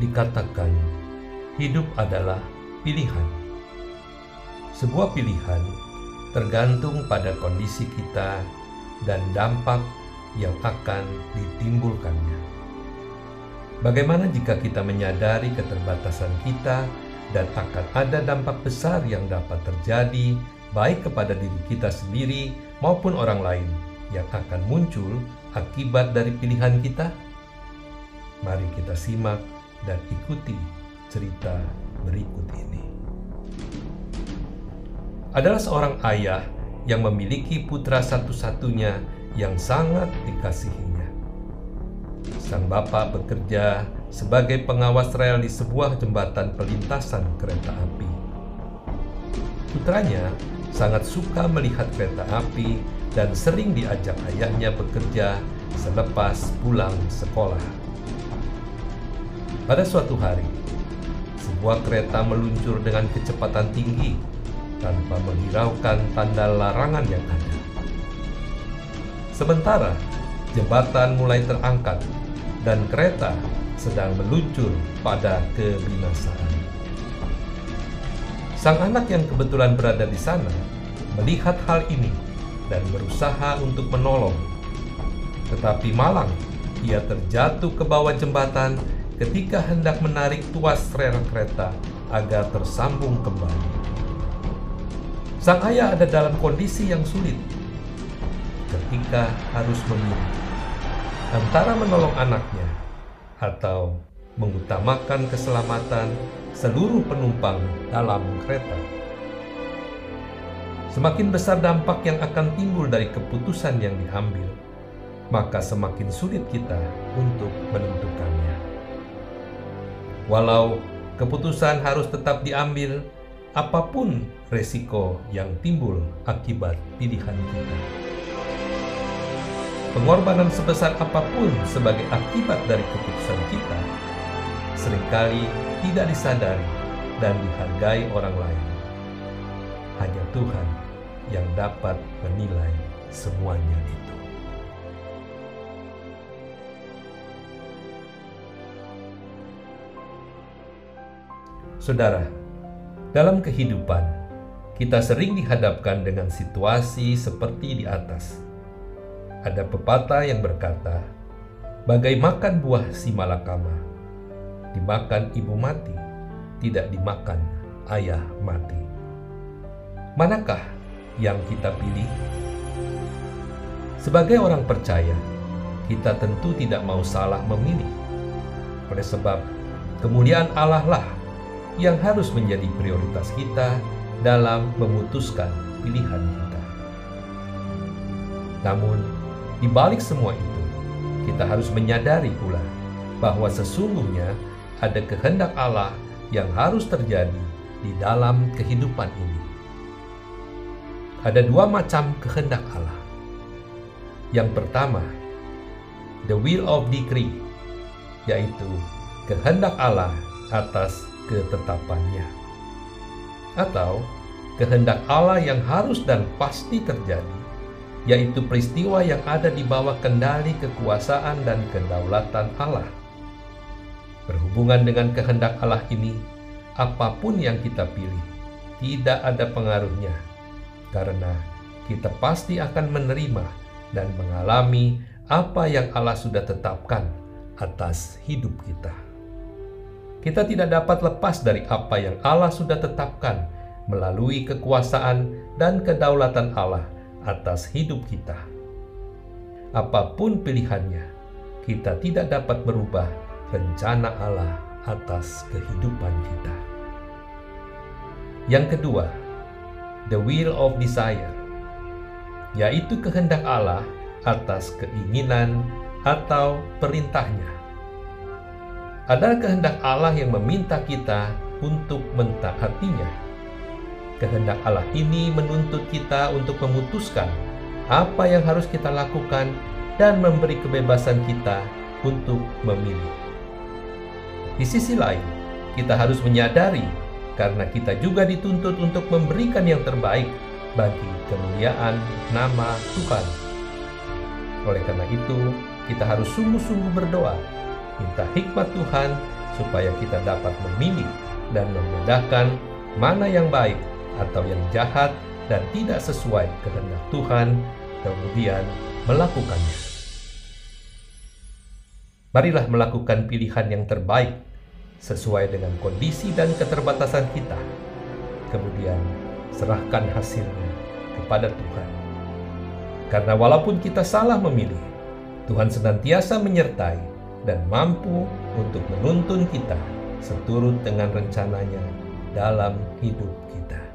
dikatakan hidup adalah pilihan. Sebuah pilihan tergantung pada kondisi kita dan dampak yang akan ditimbulkannya. Bagaimana jika kita menyadari keterbatasan kita dan akan ada dampak besar yang dapat terjadi baik kepada diri kita sendiri maupun orang lain yang akan muncul akibat dari pilihan kita? Mari kita simak dan ikuti cerita berikut ini. Adalah seorang ayah yang memiliki putra satu-satunya yang sangat dikasihinya. Sang bapak bekerja sebagai pengawas rel di sebuah jembatan pelintasan kereta api. Putranya sangat suka melihat kereta api dan sering diajak ayahnya bekerja selepas pulang sekolah. Pada suatu hari, sebuah kereta meluncur dengan kecepatan tinggi tanpa menghiraukan tanda larangan yang ada. Sementara jembatan mulai terangkat dan kereta sedang meluncur pada kebinasaan. Sang anak yang kebetulan berada di sana melihat hal ini dan berusaha untuk menolong. Tetapi malang ia terjatuh ke bawah jembatan ketika hendak menarik tuas rel kereta agar tersambung kembali. Sang ayah ada dalam kondisi yang sulit ketika harus memilih antara menolong anaknya atau mengutamakan keselamatan seluruh penumpang dalam kereta. Semakin besar dampak yang akan timbul dari keputusan yang diambil, maka semakin sulit kita untuk menentukannya. Walau keputusan harus tetap diambil, apa pun resiko yang timbul akibat pilihan kita. Pengorbanan sebesar apa pun sebagai akibat dari keputusan kita sering kali tidak disadari dan dihargai orang lain. Hanya Tuhan yang dapat menilai semuanya itu. Saudara, dalam kehidupan, kita sering dihadapkan dengan situasi seperti di atas. Ada pepatah yang berkata, "Bagai makan buah si malakama, dimakan ibu mati, tidak dimakan ayah mati." Manakah yang kita pilih? Sebagai orang percaya, kita tentu tidak mau salah memilih. Oleh sebab, kemuliaan Allah lah yang harus menjadi prioritas kita dalam memutuskan pilihan kita. Namun, di balik semua itu, kita harus menyadari pula bahwa sesungguhnya ada kehendak Allah yang harus terjadi di dalam kehidupan ini. Ada dua macam kehendak Allah. Yang pertama, the will of decree, yaitu kehendak Allah atas ketetapannya. Atau kehendak Allah yang harus dan pasti terjadi, yaitu peristiwa yang ada di bawah kendali kekuasaan dan kedaulatan Allah. Berhubungan dengan kehendak Allah ini, apa pun yang kita pilih tidak ada pengaruhnya, karena kita pasti akan menerima dan mengalami apa yang Allah sudah tetapkan atas hidup kita kita tidak dapat lepas dari apa yang Allah sudah tetapkan melalui kekuasaan dan kedaulatan Allah atas hidup kita. Apa pun pilihannya, kita tidak dapat merubah rencana Allah atas kehidupan kita. Yang kedua, the will of desire, yaitu kehendak Allah atas keinginan atau perintahnya adalah kehendak Allah yang meminta kita untuk mentaatinya. Kehendak Allah ini menuntut kita untuk memutuskan apa yang harus kita lakukan dan memberi kebebasan kita untuk memilih. Di sisi lain, kita harus menyadari karena kita juga dituntut untuk memberikan yang terbaik bagi kemuliaan nama Tuhan. Oleh karena itu, kita harus sungguh-sungguh berdoa minta hikmat Tuhan supaya kita dapat memilih dan membedakan mana yang baik atau yang jahat dan tidak sesuai kehendak Tuhan, kemudian melakukannya. Marilah melakukan pilihan yang terbaik sesuai dengan kondisi dan keterbatasan kita. Kemudian serahkan hasilnya kepada Tuhan. Karena walaupun kita salah memilih, Tuhan senantiasa menyertai dan mampu untuk menuntun kita seturut dengan rencananya dalam hidup kita.